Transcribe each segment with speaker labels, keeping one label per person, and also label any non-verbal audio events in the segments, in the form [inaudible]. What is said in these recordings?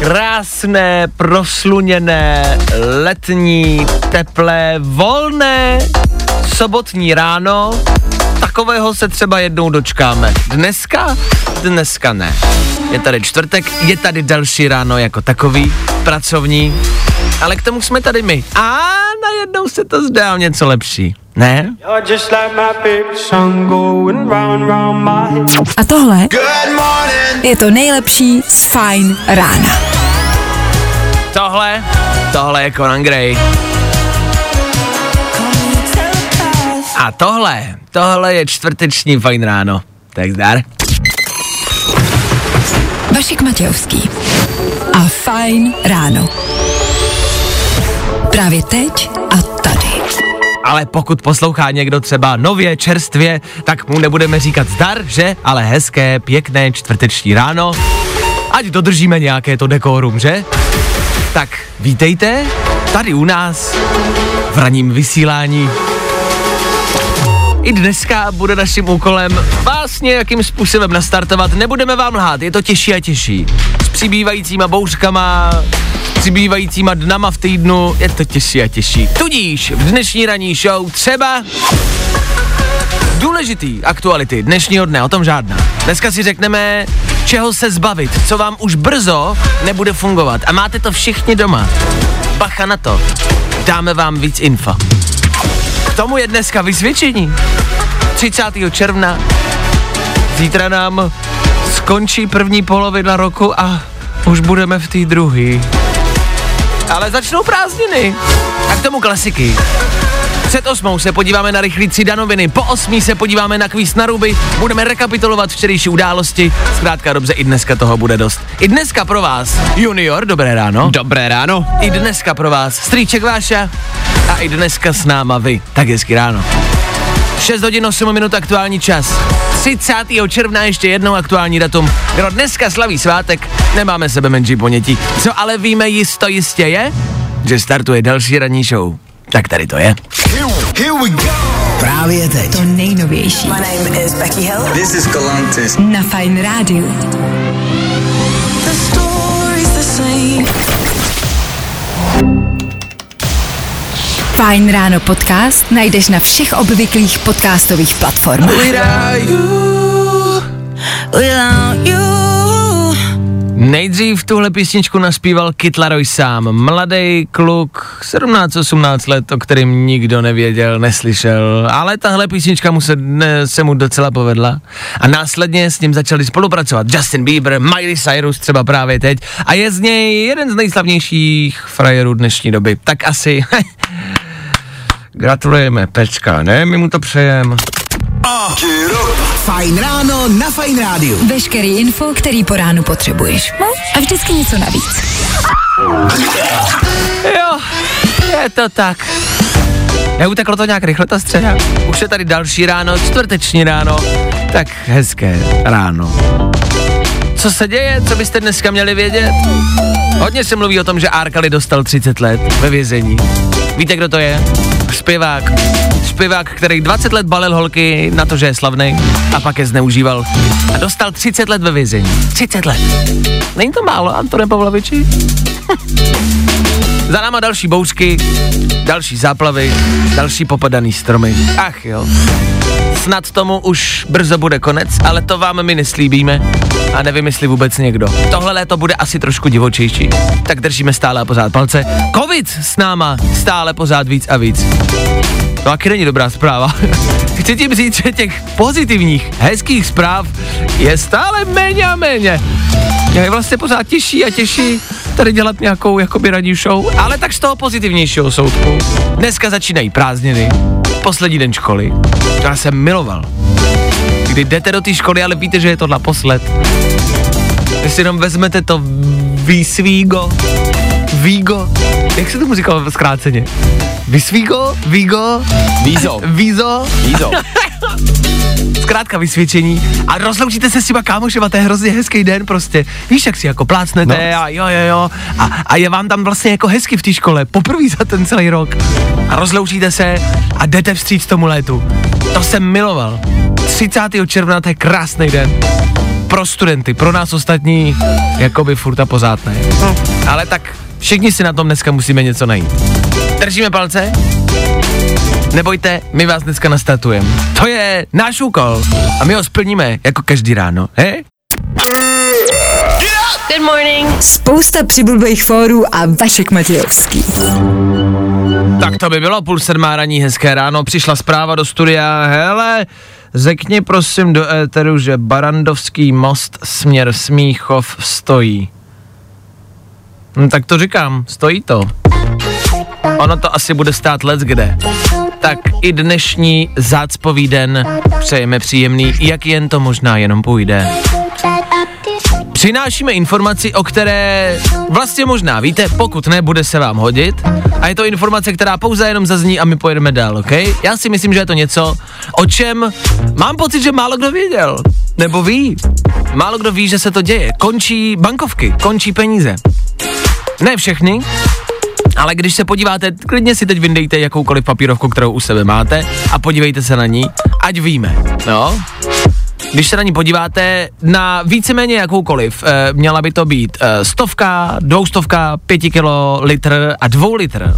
Speaker 1: Krásné, prosluněné, letní, teplé, volné, sobotní ráno. Takového se třeba jednou dočkáme. Dneska? Dneska ne. Je tady čtvrtek, je tady další ráno jako takový, pracovní, ale k tomu jsme tady my. A najednou se to zdá o něco lepší. Ne?
Speaker 2: A tohle je to nejlepší z Fajn rána.
Speaker 1: Tohle, tohle je Conan Gray. A tohle, tohle je čtvrteční fajn ráno. Tak zdar.
Speaker 2: Vašek Matějovský a Fajn ráno. Právě teď a tady.
Speaker 1: Ale pokud poslouchá někdo třeba nově, čerstvě, tak mu nebudeme říkat zdar, že? Ale hezké, pěkné čtvrteční ráno. Ať dodržíme nějaké to dekorum, že? Tak vítejte tady u nás v ranním vysílání. I dneska bude naším úkolem vás nějakým způsobem nastartovat. Nebudeme vám lhát, je to těžší a těžší. Přibývajícíma bouřkama, přibývajícíma dnama v týdnu, je to těžší a těžší. Tudíž v dnešní ranní show třeba důležitý aktuality dnešního dne, o tom žádná. Dneska si řekneme, čeho se zbavit, co vám už brzo nebude fungovat. A máte to všichni doma. Bacha na to. Dáme vám víc info. K tomu je dneska vysvědčení. 30. června. Zítra nám skončí první polovina roku a už budeme v té druhé. Ale začnou prázdniny. A k tomu klasiky. Před osmou se podíváme na rychlíci danoviny, po osmí se podíváme na kvíz na ruby, budeme rekapitulovat včerejší události, zkrátka dobře, i dneska toho bude dost. I dneska pro vás, Junior, dobré ráno.
Speaker 3: Dobré ráno.
Speaker 1: I dneska pro vás, Strýček Váša a i dneska s náma vy, tak hezky ráno. 6 hodin 8 minut aktuální čas. 30. června ještě jednou aktuální datum. Kdo dneska slaví svátek, nemáme sebe menší ponětí. Co ale víme jisto jistě je, že startuje další ranní show. Tak tady to je.
Speaker 3: Právě teď.
Speaker 2: To nejnovější
Speaker 4: My name is Becky Hill.
Speaker 5: This is Galantis.
Speaker 2: na Fajn rádiu. Fajn ráno podcast najdeš na všech obvyklých podcastových platformách.
Speaker 4: Without you.
Speaker 1: Nejdřív tuhle písničku naspíval Kit Laroi sám. Mladý kluk, 17-18 let, o kterým nikdo nevěděl, neslyšel, ale tahle písnička mu se, ne, se mu docela povedla. A následně s ním začali spolupracovat Justin Bieber, Miley Cyrus třeba právě teď a je z něj jeden z nejslavnějších frajerů dnešní doby. Tak asi [laughs] Gratulujeme, Pečka, ne? My mu to přejeme.
Speaker 3: Fajn ráno na Fajn rádiu.
Speaker 2: Veškerý info, který po ránu potřebuješ. No? A vždycky něco navíc.
Speaker 1: Jo, je to tak. Neuteklo to nějak rychle ta středa? Už je tady další ráno, čtvrteční ráno. Tak hezké ráno. Co se děje? Co byste dneska měli vědět? Hodně se mluví o tom, že Arkali dostal 30 let ve vězení. Víte, kdo to je? Zpěvák. Zpěvák, který 20 let balil holky na to, že je slavný a pak je zneužíval. A dostal 30 let ve vězení. 30 let. Není to málo, Antone Pavloviči? [laughs] Za náma další bouřky, další záplavy, další popadaný stromy. Ach jo. Snad tomu už brzo bude konec, ale to vám my neslíbíme a nevím, jestli vůbec někdo. Tohle léto bude asi trošku divočejší, tak držíme stále a pořád palce. Covid s náma stále pořád víc a víc. To taky není dobrá zpráva. [laughs] Chci tím říct, že těch pozitivních, hezkých zpráv je stále méně a méně. Je vlastně pořád těžší a těžší tady dělat nějakou jakoby ranní show, ale tak z toho pozitivnějšího soudku. Dneska začínají prázdniny, poslední den školy. Já jsem miloval. Kdy jdete do té školy, ale víte, že je to naposled. Vy si jenom vezmete to výsvígo Vígo, jak se tomu říkalo zkráceně? Vysvígo? Vígo?
Speaker 3: Vízo.
Speaker 1: Vízo?
Speaker 3: Vízo. [laughs]
Speaker 1: Zkrátka vysvědčení a rozloučíte se s těma kámošema, to je hrozně hezký den prostě. Víš, jak si jako plácnete no. a jo, jo, jo. A, a je vám tam vlastně jako hezky v té škole, poprvé za ten celý rok. A rozloučíte se a jdete vstříc tomu létu. To jsem miloval. 30. června, to je krásný den. Pro studenty, pro nás ostatní, jako by furt a pořád ne. Ale tak všichni si na tom dneska musíme něco najít. Držíme palce? Nebojte, my vás dneska nastartujeme. To je náš úkol a my ho splníme jako každý ráno, he?
Speaker 6: Good morning.
Speaker 2: Spousta přibulbých fórů a Vašek Matějovský.
Speaker 1: Tak to by bylo půl sedmá raní, hezké ráno, přišla zpráva do studia, hele, řekni prosím do éteru, že Barandovský most směr Smíchov stojí. No, tak to říkám, stojí to. Ono to asi bude stát let kde. Tak i dnešní zácpový den přejeme příjemný, jak jen to možná jenom půjde. Přinášíme informaci, o které vlastně možná víte, pokud ne, bude se vám hodit. A je to informace, která pouze jenom zazní a my pojedeme dál, OK? Já si myslím, že je to něco, o čem mám pocit, že málo kdo věděl. Nebo ví. Málo kdo ví, že se to děje. Končí bankovky, končí peníze. Ne všechny, ale když se podíváte, klidně si teď vyndejte jakoukoliv papírovku, kterou u sebe máte a podívejte se na ní, ať víme, no. Když se na ní podíváte na víceméně jakoukoliv, e, měla by to být e, stovka, dvoustovka, pěti kilo, litr a dvou litr.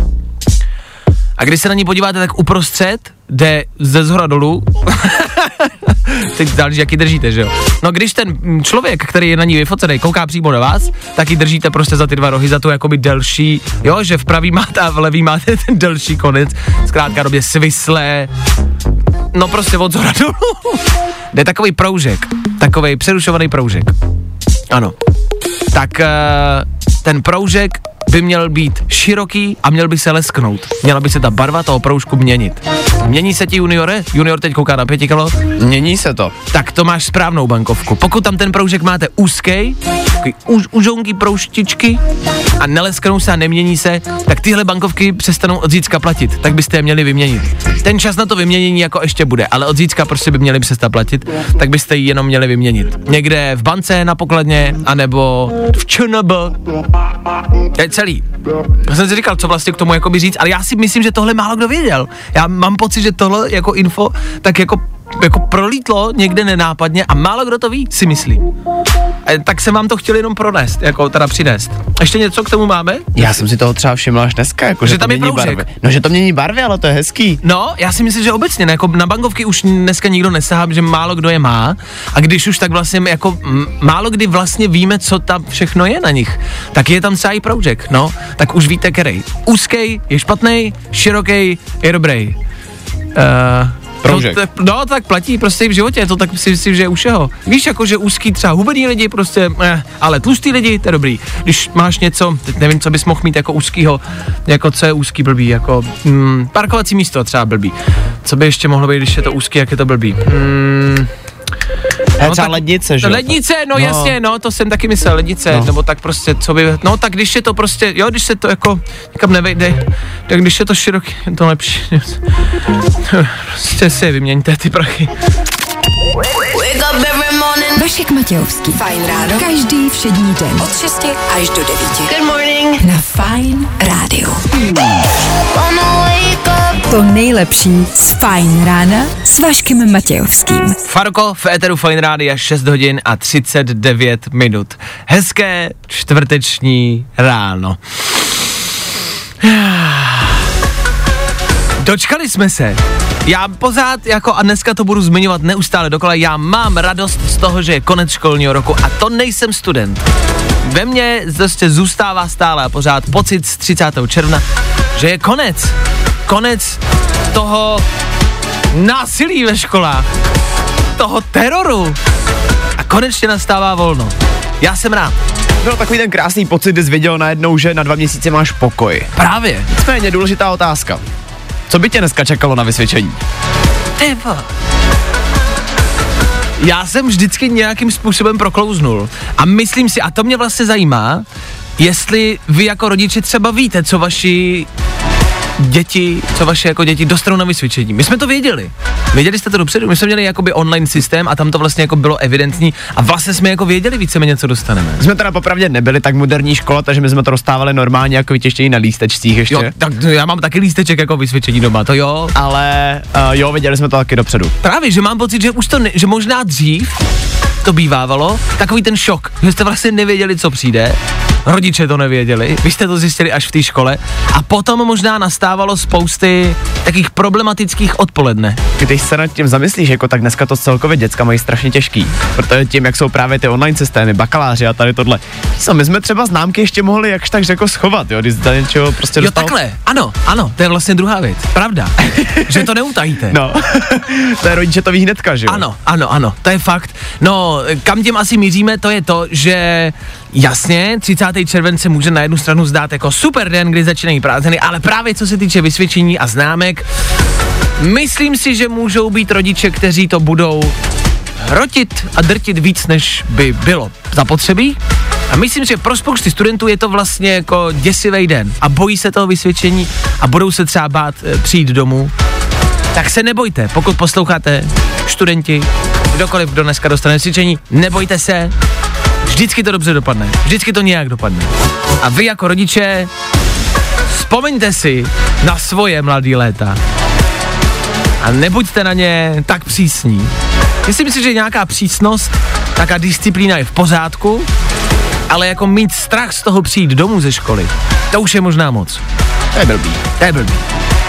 Speaker 1: A když se na ní podíváte, tak uprostřed jde ze zhora dolů. [laughs] Teď záleží, jak ji držíte, že jo? No když ten člověk, který je na ní vyfocený, kouká přímo na vás, tak ji držíte prostě za ty dva rohy, za tu jakoby delší, jo, že v pravý máte a v levý máte [laughs] ten delší konec, zkrátka době svislé, no prostě od zhora dolů. [laughs] Jde takový proužek, takový přerušovaný proužek. Ano. Tak uh, ten proužek by měl být široký a měl by se lesknout. Měla by se ta barva toho proužku měnit. Mění se ti juniore? Junior teď kouká na pěti kilo?
Speaker 3: Mění se to.
Speaker 1: Tak to máš správnou bankovku. Pokud tam ten proužek máte úzký, už, užounký prouštičky a nelesknou se a nemění se, tak tyhle bankovky přestanou od zítřka platit. Tak byste je měli vyměnit. Ten čas na to vyměnění jako ještě bude, ale od zítřka prostě by měli přestat platit, tak byste ji jenom měli vyměnit. Někde v bance na pokladně, anebo v ČNB. Je celý. Já jsem si říkal, co vlastně k tomu jakoby říct, ale já si myslím, že tohle málo kdo věděl. Já mám pocit, že tohle jako info tak jako jako prolítlo někde nenápadně a málo kdo to ví, si myslím. E, tak jsem vám to chtěl jenom pronést, jako teda přinést. Ještě něco k tomu máme?
Speaker 3: Já jsem si toho třeba všiml až dneska, jako,
Speaker 1: Že
Speaker 3: že,
Speaker 1: tam
Speaker 3: to
Speaker 1: je
Speaker 3: mění barvy. No, že to mění barvy, ale to je hezký.
Speaker 1: No, já si myslím, že obecně, ne, jako na bankovky už dneska nikdo nesahá, že málo kdo je má a když už tak vlastně jako m, málo kdy vlastně víme, co tam všechno je na nich, tak je tam třeba i proužek, no, tak už víte, který. Úzký je špatný, široký je dobrý. Uh,
Speaker 3: Proužek.
Speaker 1: No, to, no, tak platí prostě v životě, to tak si myslím, že je u všeho. Víš, jako, že úzký třeba hubený lidi prostě, eh, ale tlustý lidi, to je dobrý. Když máš něco, teď nevím, co bys mohl mít jako úzkýho, jako co je úzký blbý, jako mm, parkovací místo třeba blbý. Co by ještě mohlo být, když je to úzký, jak je to blbý? Mm, No
Speaker 3: třeba
Speaker 1: tak-
Speaker 3: lednice, že jo?
Speaker 1: Lednice, no,
Speaker 3: No.
Speaker 1: jasně, no, to jsem taky myslel, lednice,
Speaker 3: No.
Speaker 1: no. nebo tak prostě, co by, no tak když je to prostě, jo, když se to jako někam nevejde, tak když je to široký, je to lepší. [laughs] prostě si je vyměňte ty prachy.
Speaker 4: Wake up every morning.
Speaker 2: Vašek Matějovský.
Speaker 4: Fajn ráno.
Speaker 2: Každý všední den.
Speaker 4: Od 6 až do 9.
Speaker 6: Good morning.
Speaker 2: Na Fine Radio.
Speaker 4: Wanna wake up.
Speaker 2: To nejlepší z Fine rána s Vaškem Matějovským.
Speaker 1: Farko v Eteru Fine Rádia 6 hodin a 39 minut. Hezké čtvrteční ráno. [sighs] Dočkali jsme se. Já pořád jako a dneska to budu zmiňovat neustále dokola, já mám radost z toho, že je konec školního roku a to nejsem student. Ve mně prostě zůstává stále a pořád pocit z 30. června, že je konec. Konec toho násilí ve školách, toho teroru. A konečně nastává volno. Já jsem rád.
Speaker 3: Byl takový ten krásný pocit, kdy jsi věděl najednou, že na dva měsíce máš pokoj.
Speaker 1: Právě.
Speaker 3: Nicméně důležitá otázka. Co by tě dneska čekalo na vysvědčení?
Speaker 1: Eva. Já jsem vždycky nějakým způsobem proklouznul. A myslím si, a to mě vlastně zajímá, jestli vy jako rodiče třeba víte, co vaši děti, co vaše jako děti dostanou na vysvědčení. My jsme to věděli. Věděli jste to dopředu? My jsme měli jakoby online systém a tam to vlastně jako bylo evidentní a vlastně jsme jako věděli víceméně, co dostaneme.
Speaker 3: Jsme teda popravdě nebyli tak moderní škola, takže my jsme to dostávali normálně jako vytěštění na lístečcích ještě.
Speaker 1: Jo, tak já mám taky lísteček jako vysvědčení doma, to jo.
Speaker 3: Ale uh, jo, věděli jsme to taky dopředu.
Speaker 1: Právě, že mám pocit, že už to, ne, že možná dřív to bývávalo, takový ten šok, že jste vlastně nevěděli, co přijde, rodiče to nevěděli, vy jste to zjistili až v té škole a potom možná nastávalo spousty takých problematických odpoledne.
Speaker 3: Když se nad tím zamyslíš, jako tak dneska to celkově děcka mají strašně těžký, protože tím, jak jsou právě ty online systémy, bakaláři a tady tohle. Co, my jsme třeba známky ještě mohli jakž tak jako schovat, jo, když za něčeho prostě
Speaker 1: Jo
Speaker 3: dostal...
Speaker 1: takhle, ano, ano, to je vlastně druhá věc, pravda, [laughs] že to neutajíte.
Speaker 3: No, [laughs] to je rodiče to ví hnedka, že jo?
Speaker 1: Ano, ano, ano, to je fakt. No, kam tím asi míříme, to je to, že jasně, 30. července může na jednu stranu zdát jako super den, kdy začínají prázdniny, ale právě co se týče vysvědčení a známek, myslím si, že můžou být rodiče, kteří to budou hrotit a drtit víc, než by bylo zapotřebí. A myslím, že pro spousty studentů je to vlastně jako děsivý den a bojí se toho vysvědčení a budou se třeba bát e, přijít domů. Tak se nebojte, pokud posloucháte studenti, kdokoliv, kdo dneska dostane vysvědčení, nebojte se, vždycky to dobře dopadne, vždycky to nějak dopadne. A vy jako rodiče, vzpomeňte si na svoje mladé léta a nebuďte na ně tak přísní. Myslím si, že nějaká přísnost, nějaká disciplína je v pořádku, ale jako mít strach z toho přijít domů ze školy, to už je možná moc.
Speaker 3: To je blbý.
Speaker 1: To je blbý.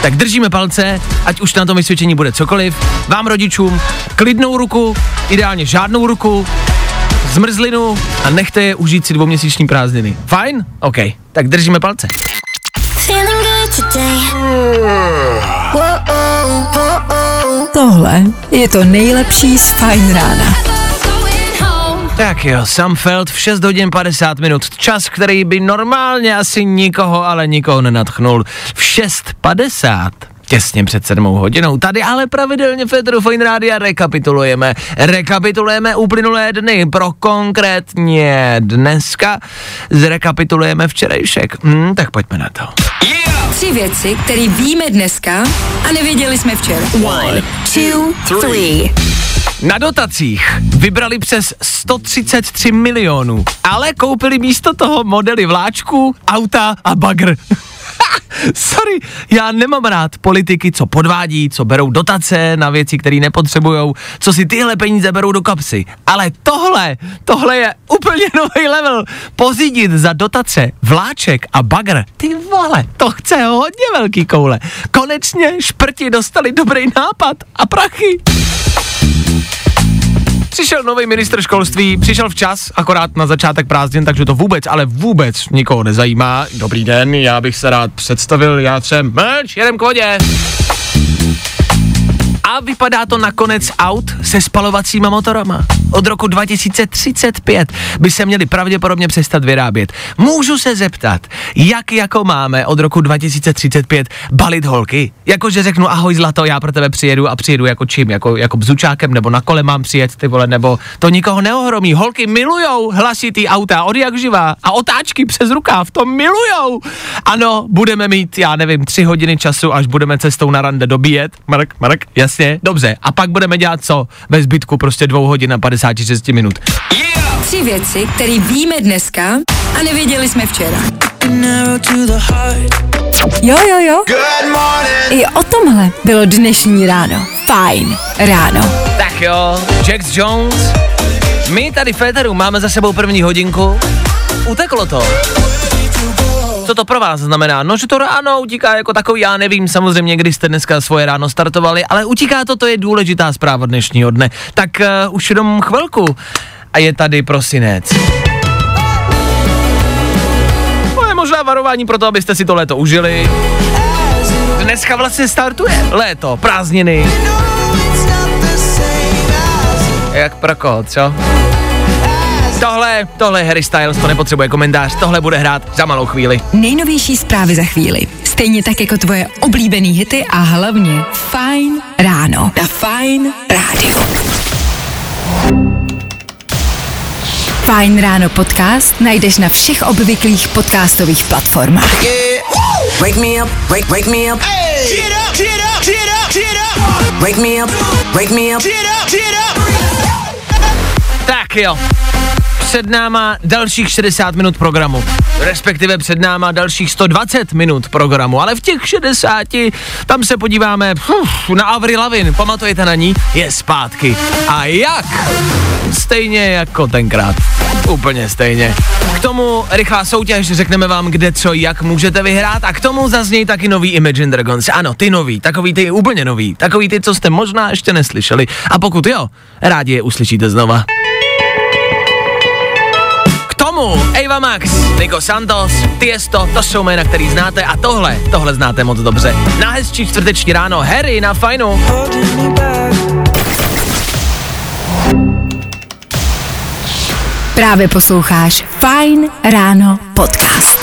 Speaker 1: Tak držíme palce, ať už na tom vysvědčení bude cokoliv. Vám rodičům klidnou ruku, ideálně žádnou ruku, zmrzlinu a nechte je užít si dvouměsíční prázdniny. Fajn? OK. Tak držíme palce.
Speaker 2: Tohle je to nejlepší z Fajn rána.
Speaker 1: Tak jo, Sam Feld v 6 hodin 50 minut. Čas, který by normálně asi nikoho, ale nikoho nenatchnul. V 6.50 těsně před sedmou hodinou. Tady ale pravidelně Federu Fine Rádia rekapitulujeme. Rekapitulujeme uplynulé dny. Pro konkrétně dneska zrekapitulujeme včerejšek. Hmm, tak pojďme na to.
Speaker 2: Tři věci, které víme dneska a nevěděli jsme včera. One, two, three.
Speaker 1: Na dotacích vybrali přes 133 milionů, ale koupili místo toho modely vláčků, auta a bagr. [laughs] Sorry, já nemám rád politiky, co podvádí, co berou dotace na věci, které nepotřebujou, co si tyhle peníze berou do kapsy. Ale tohle, tohle je úplně [laughs] nový level. Pozidit za dotace vláček a bagr, ty vole, to chce hodně velký koule. Konečně šprti dostali dobrý nápad a prachy. Přišel nový ministr školství, přišel včas, akorát na začátek prázdnin, takže to vůbec, ale vůbec nikoho nezajímá. Dobrý den, já bych se rád představil, já jsem Mlč, jedem k vodě. A vypadá to nakonec aut se spalovacíma motorama. Od roku 2035 by se měly pravděpodobně přestat vyrábět. Můžu se zeptat, jak jako máme od roku 2035 balit holky? Jakože řeknu ahoj zlato, já pro tebe přijedu a přijedu jako čím? Jako, jako bzučákem nebo na kole mám přijet ty vole, nebo to nikoho neohromí. Holky milujou hlasitý auta od jak živá a otáčky přes rukáv, to milujou. Ano, budeme mít, já nevím, tři hodiny času, až budeme cestou na rande dobíjet. Mark, Mark, jasně, dobře. A pak budeme dělat co? Ve zbytku prostě dvou hodin a 56 minut.
Speaker 2: Tři věci, které víme dneska a nevěděli jsme včera. Jo, jo, jo. I o tomhle bylo dnešní ráno. Fajn ráno.
Speaker 1: Tak jo, Jax Jones. My tady v Féteru máme za sebou první hodinku. Uteklo to. Co to pro vás znamená? No, že to ráno utíká jako takový, já nevím samozřejmě, kdy jste dneska svoje ráno startovali, ale utíká to, to je důležitá zpráva dnešního dne. Tak uh, už jenom chvilku a je tady prosinec. To je možná varování pro to, abyste si to léto užili. Dneska vlastně startuje léto, prázdniny. Jak pro koho, co? Tohle, tohle je Harry Styles, to nepotřebuje komentář, tohle bude hrát za malou chvíli.
Speaker 2: Nejnovější zprávy za chvíli. Stejně tak jako tvoje oblíbený hity a hlavně Fajn ráno. Na Fajn rádiu. Fajn ráno podcast najdeš na všech obvyklých podcastových platformách.
Speaker 5: Wake me up, wake, wake me up. Get up, get up, get up, get up. Wake me up, wake me up. Get up, get up.
Speaker 1: Tak jo. Před náma dalších 60 minut programu, respektive před náma dalších 120 minut programu, ale v těch 60 tam se podíváme uf, na Avril Lavin, pamatujete na ní? Je zpátky. A jak? Stejně jako tenkrát. Úplně stejně. K tomu rychlá soutěž, řekneme vám kde co, jak můžete vyhrát a k tomu zaznějí taky nový Imagine Dragons. Ano, ty nový, takový ty úplně nový, takový ty, co jste možná ještě neslyšeli. A pokud jo, rádi je uslyšíte znova tomu Eva Max, Nico Santos, Tiesto, to jsou jména, který znáte a tohle, tohle znáte moc dobře. Na hezčí čtvrteční ráno, Harry na fajnu.
Speaker 2: Právě posloucháš Fajn ráno podcast.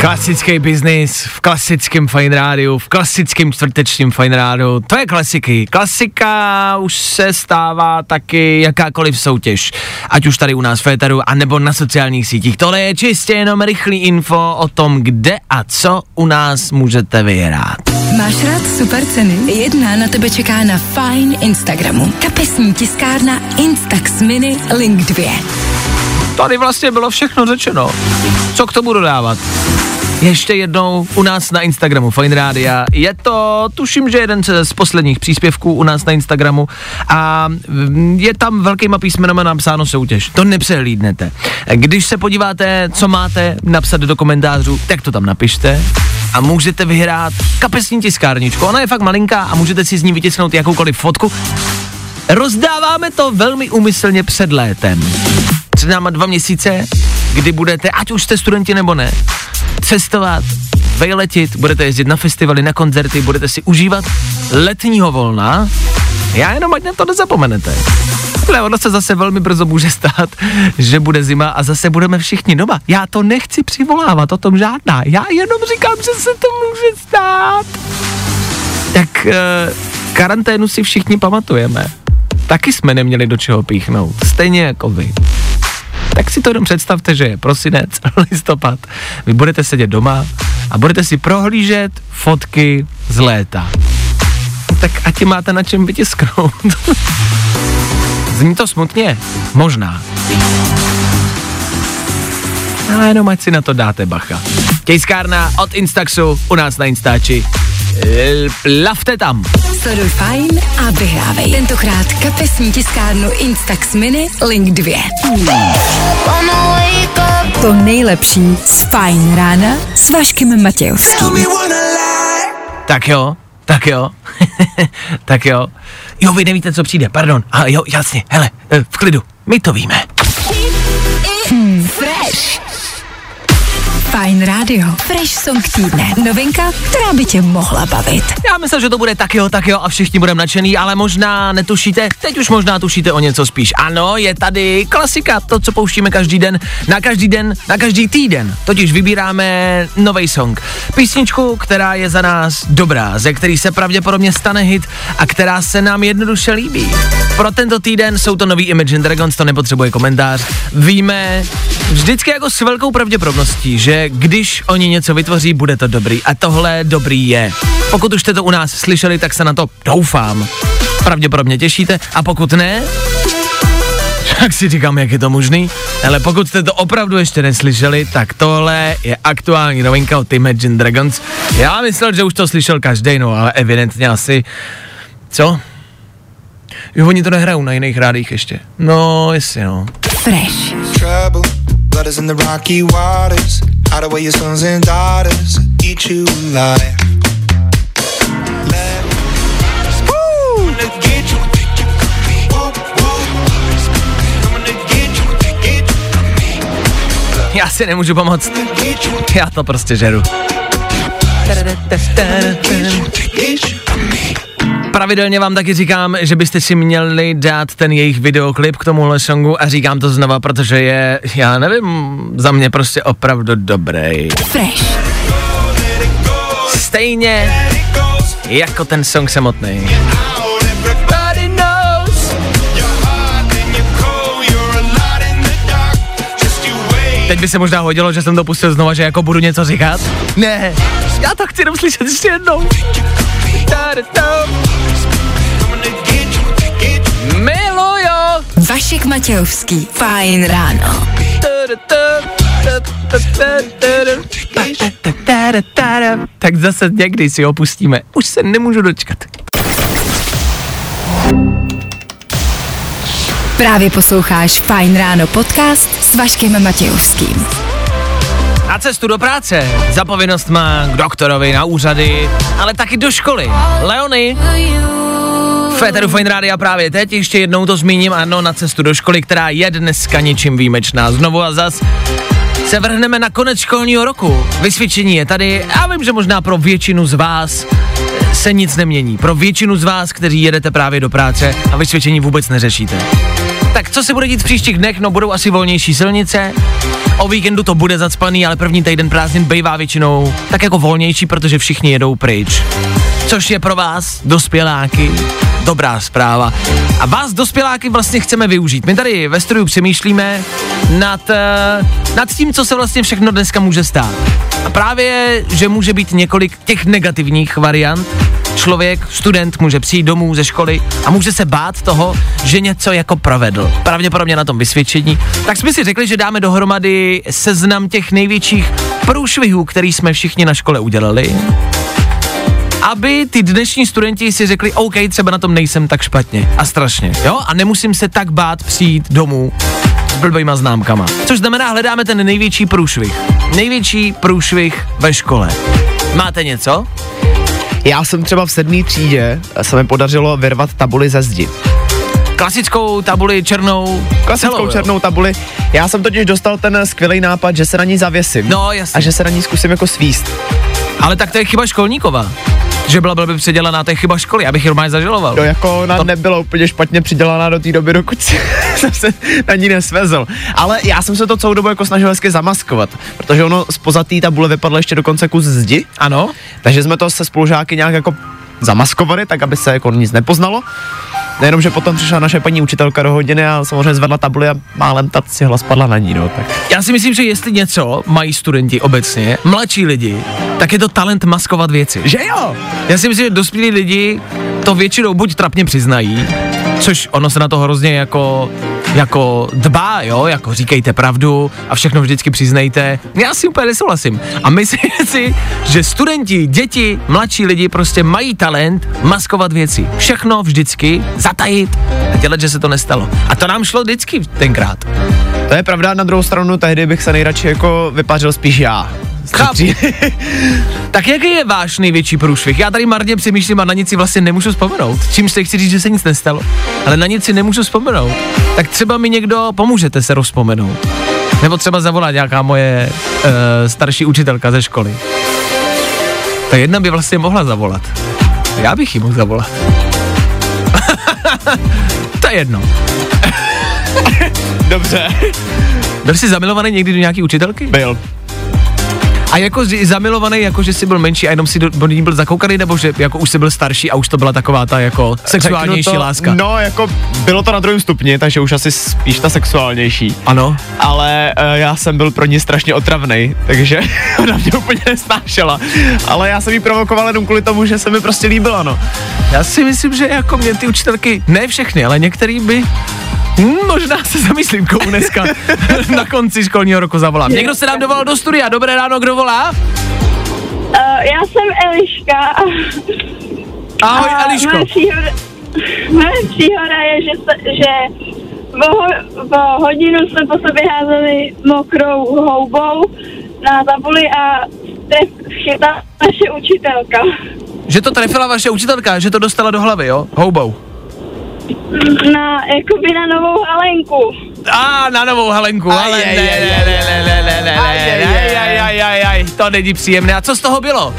Speaker 1: Klasický biznis v klasickém fajn rádiu, v klasickém čtvrtečním fajn rádiu, to je klasiky. Klasika už se stává taky jakákoliv soutěž, ať už tady u nás v Féteru, anebo na sociálních sítích. Tohle je čistě jenom rychlý info o tom, kde a co u nás můžete vyhrát.
Speaker 2: Máš rád super ceny? Jedna na tebe čeká na Fajn Instagramu. Kapesní tiskárna Instax Mini Link 2.
Speaker 1: Tady vlastně bylo všechno řečeno. Co k tomu dodávat? Ještě jednou u nás na Instagramu Fine Rádia. Je to, tuším, že jeden z posledních příspěvků u nás na Instagramu a mm, je tam velkýma písmenama napsáno soutěž. To nepřehlídnete. Když se podíváte, co máte napsat do komentářů, tak to tam napište a můžete vyhrát kapesní tiskárničku. Ona je fakt malinká a můžete si z ní vytisknout jakoukoliv fotku. Rozdáváme to velmi umyslně před létem. Před náma dva měsíce, kdy budete, ať už jste studenti nebo ne, cestovat, vejletit, budete jezdit na festivaly, na koncerty, budete si užívat letního volna. Já jenom ať na to nezapomenete. Ale ono se zase velmi brzo může stát, že bude zima a zase budeme všichni doma. Já to nechci přivolávat, o tom žádná. Já jenom říkám, že se to může stát. Tak e, karanténu si všichni pamatujeme. Taky jsme neměli do čeho píchnout. Stejně jako vy tak si to jenom představte, že je prosinec, [laughs] listopad, vy budete sedět doma a budete si prohlížet fotky z léta. Tak ať ti máte na čem vytisknout. [laughs] Zní to smutně? Možná. Ale jenom ať si na to dáte bacha. Tiskárna od Instaxu u nás na Instači. Lavte tam.
Speaker 2: Sleduj Fajn a vyhrávej. Tentokrát kapesní tiskárnu Instax Mini Link 2. To nejlepší z Fajn rána s Vaškem Matějovským.
Speaker 1: Tak jo, tak jo, [laughs] tak jo. Jo, vy nevíte, co přijde, pardon. A jo, jasně, hele, eh, v klidu, my to víme.
Speaker 2: Hmm, fresh. Fajn rádio. Fresh song týdne. Novinka, která by tě mohla bavit.
Speaker 1: Já myslím, že to bude tak jo, tak jo a všichni budeme nadšený, ale možná netušíte, teď už možná tušíte o něco spíš. Ano, je tady klasika, to, co pouštíme každý den, na každý den, na každý týden. Totiž vybíráme nový song. Písničku, která je za nás dobrá, ze který se pravděpodobně stane hit a která se nám jednoduše líbí. Pro tento týden jsou to nový Imagine Dragons, to nepotřebuje komentář. Víme vždycky jako s velkou pravděpodobností, že když oni něco vytvoří, bude to dobrý. A tohle dobrý je. Pokud už jste to u nás slyšeli, tak se na to doufám. Pravděpodobně těšíte. A pokud ne, tak si říkám, jak je to možný. Ale pokud jste to opravdu ještě neslyšeli, tak tohle je aktuální novinka od Imagine Dragons. Já myslel, že už to slyšel každý, no ale evidentně asi... Co? Jo, oni to nehrajou na jiných rádích ještě. No, jestli no.
Speaker 2: Fresh.
Speaker 7: trouble. In the away your sons and daughters. Eat you alive.
Speaker 1: Já si nemůžu pomoct. Já to prostě žeru. Pravidelně vám taky říkám, že byste si měli dát ten jejich videoklip k tomuhle songu a říkám to znova, protože je, já nevím, za mě prostě opravdu dobrý.
Speaker 2: Fresh.
Speaker 1: Stejně jako ten song samotný. Teď by se možná hodilo, že jsem to pustil znova, že jako budu něco říkat. Ne, já to chci jenom slyšet ještě jednou.
Speaker 2: Vašek Matějovský. Fajn ráno.
Speaker 1: Tak zase někdy si ho pustíme. Už se nemůžu dočkat.
Speaker 2: Právě posloucháš Fajn ráno podcast s Vaškem Matějovským.
Speaker 1: Na cestu do práce, za povinnost má k doktorovi, na úřady, ale taky do školy. Leony, Féteru Fine Rádia právě teď, ještě jednou to zmíním, ano, na cestu do školy, která je dneska něčím výjimečná. Znovu a zas se vrhneme na konec školního roku. Vysvědčení je tady, já vím, že možná pro většinu z vás se nic nemění. Pro většinu z vás, kteří jedete právě do práce a vysvědčení vůbec neřešíte. Tak co se bude dít v příštích dnech? No budou asi volnější silnice, o víkendu to bude zacpaný, ale první týden prázdnin bývá většinou tak jako volnější, protože všichni jedou pryč. Což je pro vás, dospěláky, dobrá zpráva. A vás, dospěláky, vlastně chceme využít. My tady ve studiu přemýšlíme nad, uh, nad tím, co se vlastně všechno dneska může stát. A právě, že může být několik těch negativních variant. Člověk, student může přijít domů ze školy a může se bát toho, že něco jako provedl. Pravděpodobně na tom vysvědčení. Tak jsme si řekli, že dáme dohromady seznam těch největších průšvihů, který jsme všichni na škole udělali aby ty dnešní studenti si řekli, OK, třeba na tom nejsem tak špatně a strašně, jo? A nemusím se tak bát přijít domů s blbýma známkama. Což znamená, hledáme ten největší průšvih. Největší průšvih ve škole. Máte něco?
Speaker 3: Já jsem třeba v sedmý třídě, se mi podařilo vyrvat tabuli ze zdi.
Speaker 1: Klasickou tabuli černou.
Speaker 3: Klasickou
Speaker 1: celou, jo?
Speaker 3: černou tabuli. Já jsem totiž dostal ten skvělý nápad, že se na ní zavěsím.
Speaker 1: No, jasně.
Speaker 3: A že se na ní zkusím jako svíst.
Speaker 1: Ale tak to je chyba školníkova. Že byla blbě předělaná, to je chyba školy, abych normálně zažaloval.
Speaker 3: To jako ona
Speaker 1: To-
Speaker 3: nebyla úplně špatně přidělaná do té doby, dokud jsem [laughs] se na ní nesvezl. Ale já jsem se to celou dobu jako snažil hezky zamaskovat, protože ono z pozatý tabule vypadlo ještě dokonce kus zdi,
Speaker 1: Ano?
Speaker 3: takže jsme to se spolužáky nějak jako zamaskovali, tak aby se jako nic nepoznalo. Nejenom, že potom přišla naše paní učitelka do hodiny a samozřejmě zvedla tabuli a málem ta cihla spadla na ní, no, tak.
Speaker 1: Já si myslím, že jestli něco mají studenti obecně, mladší lidi, tak je to talent maskovat věci.
Speaker 3: Že jo?
Speaker 1: Já si myslím, že dospělí lidi to většinou buď trapně přiznají, což ono se na to hrozně jako jako dbá, jo, jako říkejte pravdu a všechno vždycky přiznejte. Já si úplně nesouhlasím. A myslím [laughs] si, že studenti, děti, mladší lidi prostě mají talent maskovat věci. Všechno vždycky zatajit a dělat, že se to nestalo. A to nám šlo vždycky tenkrát.
Speaker 3: To je pravda, na druhou stranu tehdy bych se nejradši jako vypařil spíš já.
Speaker 1: Chápu. [laughs] Tak jaký je váš největší průšvih? Já tady marně přemýšlím a na nic si vlastně nemůžu vzpomenout. Čím se chci říct, že se nic nestalo, ale na nic si nemůžu vzpomenout. Tak třeba mi někdo pomůžete se rozpomenout. Nebo třeba zavolá nějaká moje uh, starší učitelka ze školy. Ta jedna by vlastně mohla zavolat. Já bych jí mohl zavolat. [laughs] to je jedno. [laughs]
Speaker 3: Dobře.
Speaker 1: Byl jsi zamilovaný někdy do nějaký učitelky?
Speaker 3: Byl.
Speaker 1: A jako že- zamilovaný, jako že jsi byl menší a jenom si do, do ní byl zakoukaný, nebo že jako už jsi byl starší a už to byla taková ta jako sexuálnější
Speaker 3: to,
Speaker 1: láska?
Speaker 3: No, jako bylo to na druhém stupni, takže už asi spíš ta sexuálnější.
Speaker 1: Ano.
Speaker 3: Ale uh, já jsem byl pro ní strašně otravný, takže [laughs] ona mě úplně nesnášela. Ale já jsem jí provokoval jenom kvůli tomu, že se mi prostě líbila, no.
Speaker 1: Já si myslím, že jako mě ty učitelky, ne všechny, ale některý by možná se zamyslím, komu dneska [laughs] na konci školního roku zavolám. Někdo se nám dovolal do studia. Dobré ráno, kdo volá?
Speaker 8: Uh, já jsem Eliška.
Speaker 1: Ahoj,
Speaker 8: A
Speaker 1: Eliško.
Speaker 8: Moje příhoda, moje příhoda je, že, se, že o, ho- o hodinu jsme po sobě házeli mokrou houbou na tabuli a tref chytla naše učitelka.
Speaker 1: Že to trefila vaše učitelka, že to dostala do hlavy, jo? Houbou.
Speaker 8: Na, jakoby na novou halenku.
Speaker 1: A na novou Helenku, ale ne,
Speaker 3: Aj,
Speaker 1: ne,
Speaker 3: aj, aj,
Speaker 1: ne, ne, ne, ne, ne,
Speaker 3: Aj, aj,
Speaker 1: ne,
Speaker 3: aj,
Speaker 1: aj, aj, aj, aj, to není příjemné. A co z toho bylo?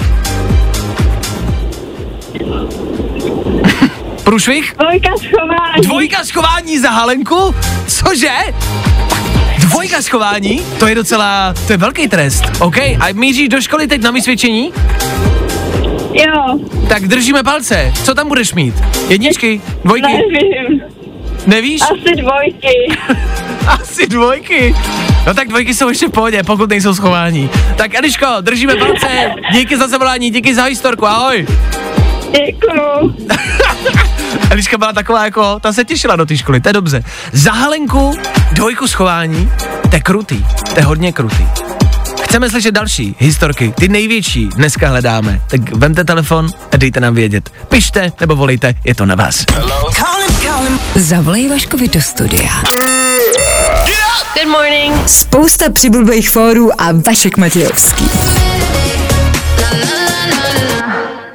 Speaker 1: Průšvih?
Speaker 8: Dvojka schování.
Speaker 1: Dvojka schování za Halenku? Cože? Dvojka schování? To je docela, to je velký trest. OK, a míříš do školy teď na vysvědčení?
Speaker 8: Jo,
Speaker 1: Tak držíme palce. Co tam budeš mít? Jedničky? Dvojky?
Speaker 8: nevím.
Speaker 1: Nevíš?
Speaker 8: Asi dvojky. [laughs]
Speaker 1: Asi dvojky. No tak dvojky jsou ještě v pohodě, pokud nejsou schování. Tak Eliško, držíme palce, díky za zavolání, díky za historku, ahoj.
Speaker 8: Děkuju. [laughs]
Speaker 1: Eliška byla taková jako, ta se těšila do té školy, to je dobře. Za Halenku dvojku schování, to je krutý, to je hodně krutý. Chceme slyšet další historky, ty největší dneska hledáme. Tak vemte telefon a dejte nám vědět. Pište nebo volejte, je to na vás.
Speaker 2: Zavolej Vaškovi do studia.
Speaker 6: Good morning.
Speaker 2: Spousta přibulbých fórů a Vašek Matějovský.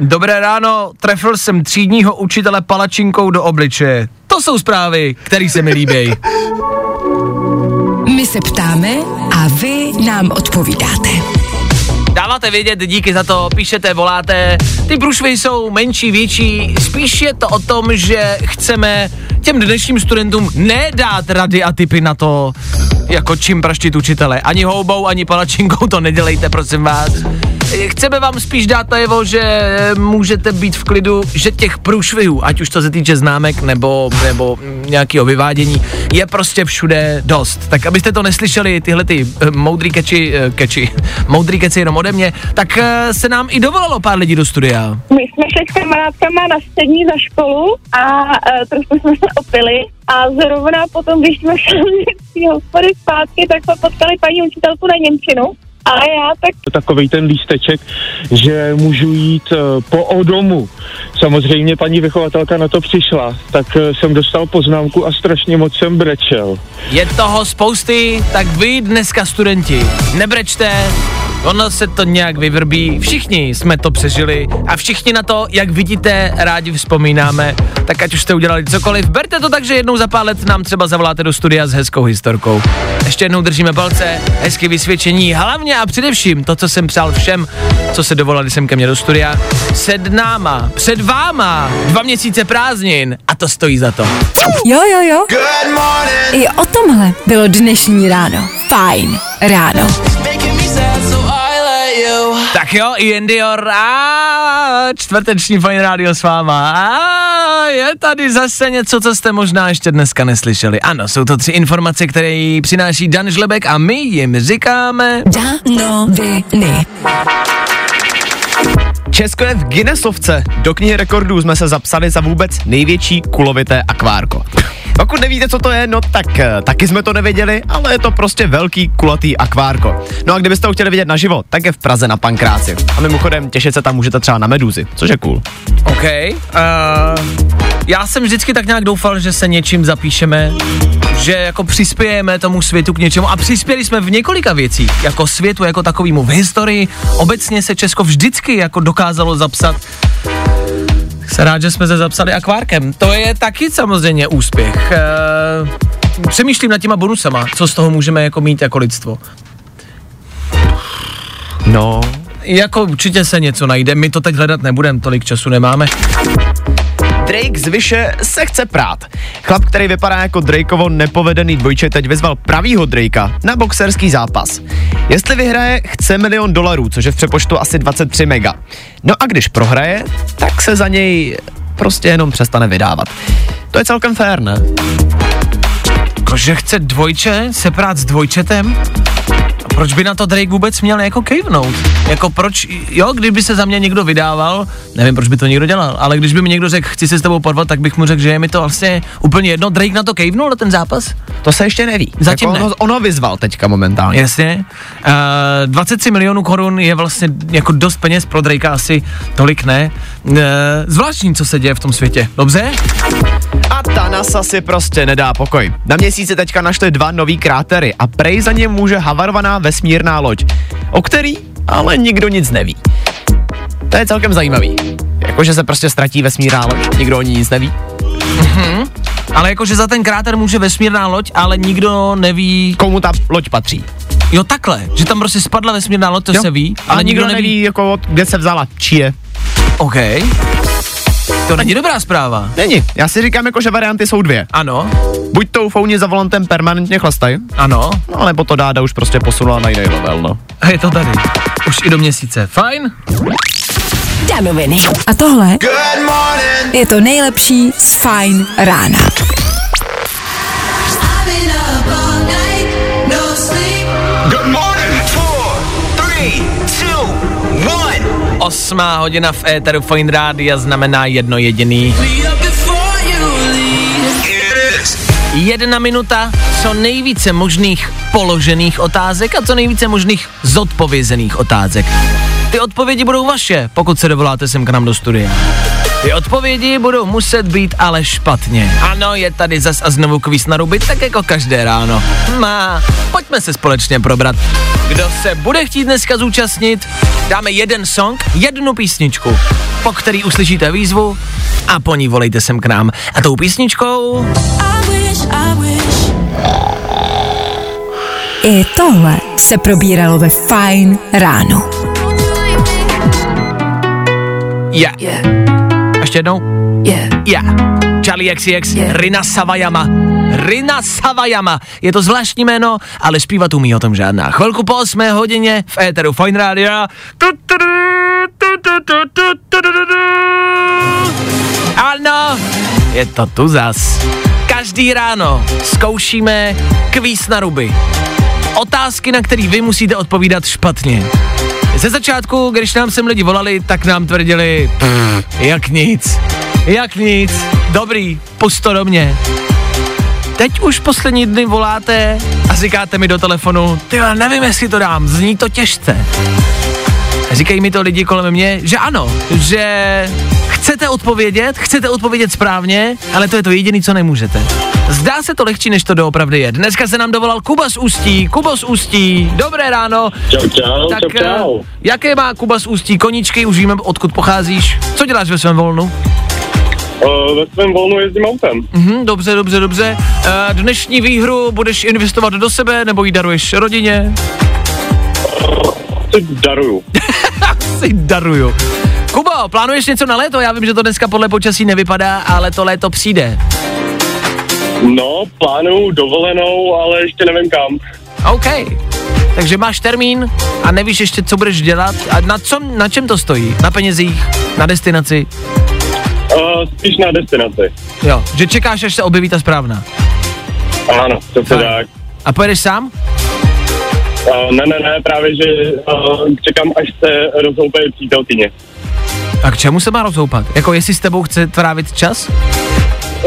Speaker 1: Dobré ráno, trefil jsem třídního učitele palačinkou do obličeje. To jsou zprávy, které se mi líbí.
Speaker 2: My se ptáme a vy nám odpovídáte.
Speaker 1: Dáváte vědět, díky za to, píšete, voláte. Ty průšvy jsou menší, větší. Spíš je to o tom, že chceme těm dnešním studentům nedát rady a typy na to, jako čím praštit učitele. Ani houbou, ani palačinkou to nedělejte, prosím vás. Chceme vám spíš dát najevo, že můžete být v klidu, že těch průšvihů, ať už to se týče známek nebo, nebo nějakého vyvádění, je prostě všude dost. Tak abyste to neslyšeli, tyhle ty eh, moudrý keči, eh, keči, [laughs] moudrý keci jenom ode mě, tak eh, se nám i dovolalo pár lidí do studia.
Speaker 8: My jsme šli s kamarádkama na střední za školu a trošku jsme se opili a zrovna potom, když jsme [laughs] šli z hospody zpátky, tak jsme potkali paní učitelku na Němčinu. A já tak
Speaker 9: Takový ten lísteček, že můžu jít eh, po odomu. Samozřejmě paní vychovatelka na to přišla, tak eh, jsem dostal poznámku a strašně moc jsem brečel.
Speaker 1: Je toho spousty, tak vy dneska studenti, nebrečte, ono se to nějak vyvrbí, všichni jsme to přežili a všichni na to, jak vidíte, rádi vzpomínáme, tak ať už jste udělali cokoliv, berte to tak, že jednou za pár let nám třeba zavoláte do studia s hezkou historkou. Ještě jednou držíme palce, hezky vysvědčení, hlavně a především to, co jsem přál všem, co se dovolali sem ke mně do studia, před náma, před váma, dva měsíce prázdnin a to stojí za to.
Speaker 2: Jo, jo, jo. I o tomhle bylo dnešní ráno. Fajn ráno.
Speaker 1: Tak jo, Ian Dior a čtvrteční Fine Radio s váma. A je tady zase něco, co jste možná ještě dneska neslyšeli. Ano, jsou to tři informace, které přináší Dan Žlebek a my jim říkáme...
Speaker 2: Danoviny.
Speaker 3: Česko je v Guinnessovce. Do knihy rekordů jsme se zapsali za vůbec největší kulovité akvárko. Pokud nevíte, co to je, no tak eh, taky jsme to nevěděli, ale je to prostě velký kulatý akvárko. No a kdybyste ho chtěli vidět naživo, tak je v Praze na Pankráci. A mimochodem, těšit se tam můžete třeba na meduzy, což je cool.
Speaker 1: OK. Uh, já jsem vždycky tak nějak doufal, že se něčím zapíšeme, že jako přispějeme tomu světu k něčemu a přispěli jsme v několika věcích, jako světu, jako takovýmu v historii. Obecně se Česko vždycky jako dokázalo zapsat jsem rád, že jsme se zapsali akvárkem. To je taky samozřejmě úspěch. Uh, přemýšlím nad těma bonusama, co z toho můžeme jako mít jako lidstvo.
Speaker 3: No,
Speaker 1: Jako určitě se něco najde, my to teď hledat nebudeme, tolik času nemáme.
Speaker 3: Drake z Vyše se chce prát. Chlap, který vypadá jako Drakeovo nepovedený dvojče, teď vyzval pravýho Drakea na boxerský zápas. Jestli vyhraje, chce milion dolarů, což je v přepočtu asi 23 mega. No a když prohraje, tak se za něj prostě jenom přestane vydávat. To je celkem fér, ne?
Speaker 1: Jakože chce dvojče se prát s dvojčetem? A proč by na to Drake vůbec měl jako kejvnout? Jako proč, jo, kdyby se za mě někdo vydával, nevím, proč by to někdo dělal, ale když by mi někdo řekl, chci se s tebou porvat, tak bych mu řekl, že je mi to vlastně úplně jedno. Drake na to kejvnul na ten zápas?
Speaker 3: To se ještě neví.
Speaker 1: Zatím
Speaker 3: jako
Speaker 1: ne.
Speaker 3: ono, ono vyzval teďka momentálně.
Speaker 1: Jasně. Uh, 23 milionů korun je vlastně jako dost peněz pro Drakea, asi tolik ne. Uh, zvláštní, co se děje v tom světě. Dobře?
Speaker 3: NASA si prostě nedá pokoj. Na měsíci teďka našli dva nový krátery a prej za ně může havarovaná vesmírná loď, o který ale nikdo nic neví. To je celkem zajímavý. Jakože se prostě ztratí vesmírná loď, nikdo o ní nic neví.
Speaker 1: Ale jakože za ten kráter může vesmírná loď, ale nikdo neví,
Speaker 3: Komu ta loď patří.
Speaker 1: jo takhle, že tam prostě spadla vesmírná loď, to
Speaker 3: Jo.
Speaker 1: se ví,
Speaker 3: ale nikdo neví, jako od- kde se vzala, či je.
Speaker 1: OK. To není dobrá zpráva.
Speaker 3: Není. Já si říkám, jako, že varianty jsou dvě.
Speaker 1: Ano,
Speaker 3: Buď tou founi za volantem permanentně chlastají,
Speaker 1: ano,
Speaker 3: no, nebo to dáda už prostě posunula na jiný level, no.
Speaker 1: a je to tady. Už i do měsíce. Fajn?
Speaker 2: Danoviny. A tohle je to nejlepší z Fajn rána.
Speaker 1: Osmá hodina v éteru Fine Rádia znamená jedno jediný. Jedna minuta, co nejvíce možných položených otázek a co nejvíce možných zodpovězených otázek. Ty odpovědi budou vaše, pokud se dovoláte sem k nám do studia. Ty odpovědi budou muset být ale špatně. Ano, je tady zas a znovu kvíz na ruby, tak jako každé ráno. Má, pojďme se společně probrat. Kdo se bude chtít dneska zúčastnit, dáme jeden song, jednu písničku, po který uslyšíte výzvu a po ní volejte sem k nám. A tou písničkou
Speaker 2: I tohle se probíralo ve Fine ráno.
Speaker 1: je. Yeah. Ještě jednou? Je. Yeah. Yeah. Charlie XCX, yeah. Rina Savajama. Rina Savajama. Je to zvláštní jméno, ale zpívat umí o tom žádná. Chvilku po 8 hodině v éteru Fine Radio. Ano, je to tu zas. Každý ráno zkoušíme kvíz na ruby. Otázky, na které vy musíte odpovídat špatně. Ze začátku, když nám sem lidi volali, tak nám tvrdili, "Pff, jak nic, jak nic, dobrý, pust to do mě. Teď už poslední dny voláte a říkáte mi do telefonu, ty nevím, jestli to dám, zní to těžce. Říkají mi to lidi kolem mě, že ano, že chcete odpovědět, chcete odpovědět správně, ale to je to jediné, co nemůžete. Zdá se to lehčí, než to doopravdy je. Dneska se nám dovolal Kuba z Ústí. Kubo z Ústí, dobré ráno.
Speaker 9: Čau, čau,
Speaker 1: tak,
Speaker 9: čau, čau.
Speaker 1: eh, jaké má Kuba z Ústí koníčky, už víme, odkud pocházíš. Co děláš ve svém volnu?
Speaker 9: Uh, ve svém volnu jezdím autem.
Speaker 1: Mhm, dobře, dobře, dobře. Uh, dnešní výhru budeš investovat do sebe, nebo ji daruješ rodině?
Speaker 9: Si daruju. [laughs]
Speaker 1: Si daruju. Kubo, plánuješ něco na léto? Já vím, že to dneska podle počasí nevypadá, ale to léto přijde.
Speaker 9: No, plánuju dovolenou, ale ještě nevím kam.
Speaker 1: OK. Takže máš termín a nevíš ještě, co budeš dělat. A na, co, na čem to stojí? Na penězích? Na destinaci?
Speaker 9: Uh, spíš na destinaci.
Speaker 1: Jo, že čekáš, až se objeví ta správná.
Speaker 9: Ano, to se tak.
Speaker 1: A pojedeš sám?
Speaker 9: Uh, ne, ne, ne, právě, že uh, čekám, až se rozhoupe přítelkyně.
Speaker 1: A k čemu se má rozhoupat? Jako jestli s tebou chce trávit čas?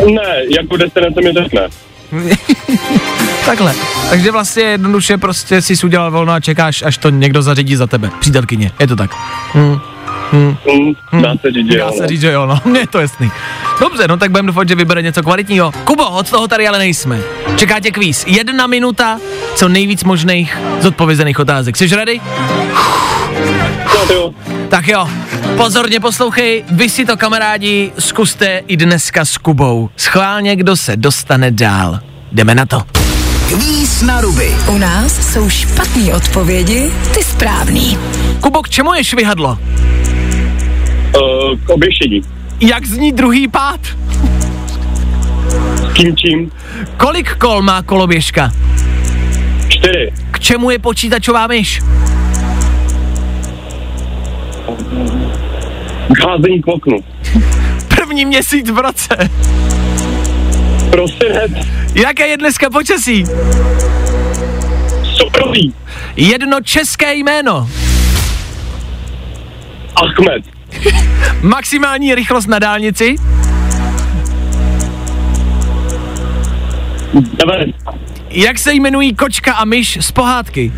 Speaker 9: Ne, jako destinace mi řekne.
Speaker 1: Takhle. Takže vlastně jednoduše prostě si udělal volno a čekáš, až to někdo zařídí za tebe. Přítelkyně, je to tak. Hmm. Hmm.
Speaker 9: Hmm, dá se říct, že
Speaker 1: Dá
Speaker 9: jo.
Speaker 1: se
Speaker 9: no.
Speaker 1: říct, že jo, no, mně [laughs] je to jasný. Dobře, no tak budeme doufat, že vybere něco kvalitního. Kubo, od toho tady ale nejsme. Čeká tě kvíz. Jedna minuta, co nejvíc možných zodpovězených otázek. Jsi ready?
Speaker 9: Jo.
Speaker 1: Tak jo, pozorně poslouchej, vy si to kamarádi zkuste i dneska s Kubou. Schválně, kdo se dostane dál. Jdeme na to.
Speaker 5: Kvíz na ruby.
Speaker 2: U nás jsou špatné odpovědi, ty správný.
Speaker 1: Kubo, k čemu je švihadlo?
Speaker 9: Uh, k oběšení.
Speaker 1: Jak zní druhý pád?
Speaker 9: S kým čím?
Speaker 1: Kolik kol má koloběžka?
Speaker 9: Čtyři.
Speaker 1: K čemu je počítačová myš?
Speaker 9: Házení k oknu.
Speaker 1: První měsíc v roce.
Speaker 9: Prosinec.
Speaker 1: Jaké je dneska počasí?
Speaker 9: Soprový.
Speaker 1: Jedno české jméno.
Speaker 9: Achmed. [laughs]
Speaker 1: Maximální rychlost na dálnici.
Speaker 9: Devět.
Speaker 1: Jak se jmenují kočka a myš z pohádky?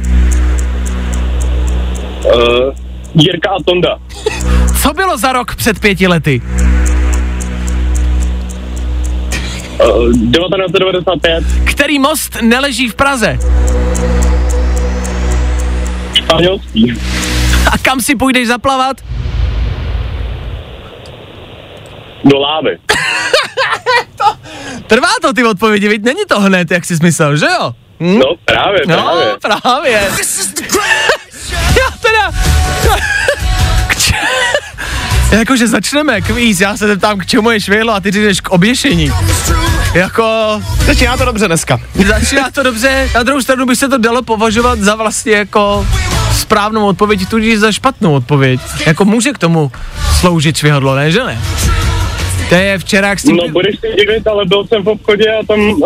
Speaker 9: Uh, Jirka a Tonda.
Speaker 1: Co bylo za rok před pěti lety?
Speaker 9: Uh, 1995.
Speaker 1: Který most neleží v Praze?
Speaker 9: Španělský.
Speaker 1: A kam si půjdeš zaplavat?
Speaker 9: Do lávy. [laughs]
Speaker 1: Trvá to ty odpovědi, viď? Není to hned, jak jsi myslel, že jo? Hm?
Speaker 9: No, právě,
Speaker 1: No,
Speaker 9: právě. [laughs]
Speaker 1: Jakože začneme kvíz, já se zeptám, k čemu je švihlo a ty říkáš k oběšení. Jako,
Speaker 3: Začíná to dobře dneska.
Speaker 1: začíná to dobře, na druhou stranu by se to dalo považovat za vlastně jako správnou odpověď, tudíž za špatnou odpověď. Jako může k tomu sloužit švihadlo, ne, že ne? To je včera, jak s tím...
Speaker 9: No, budeš se divit, ale byl jsem v obchodě a tam uh,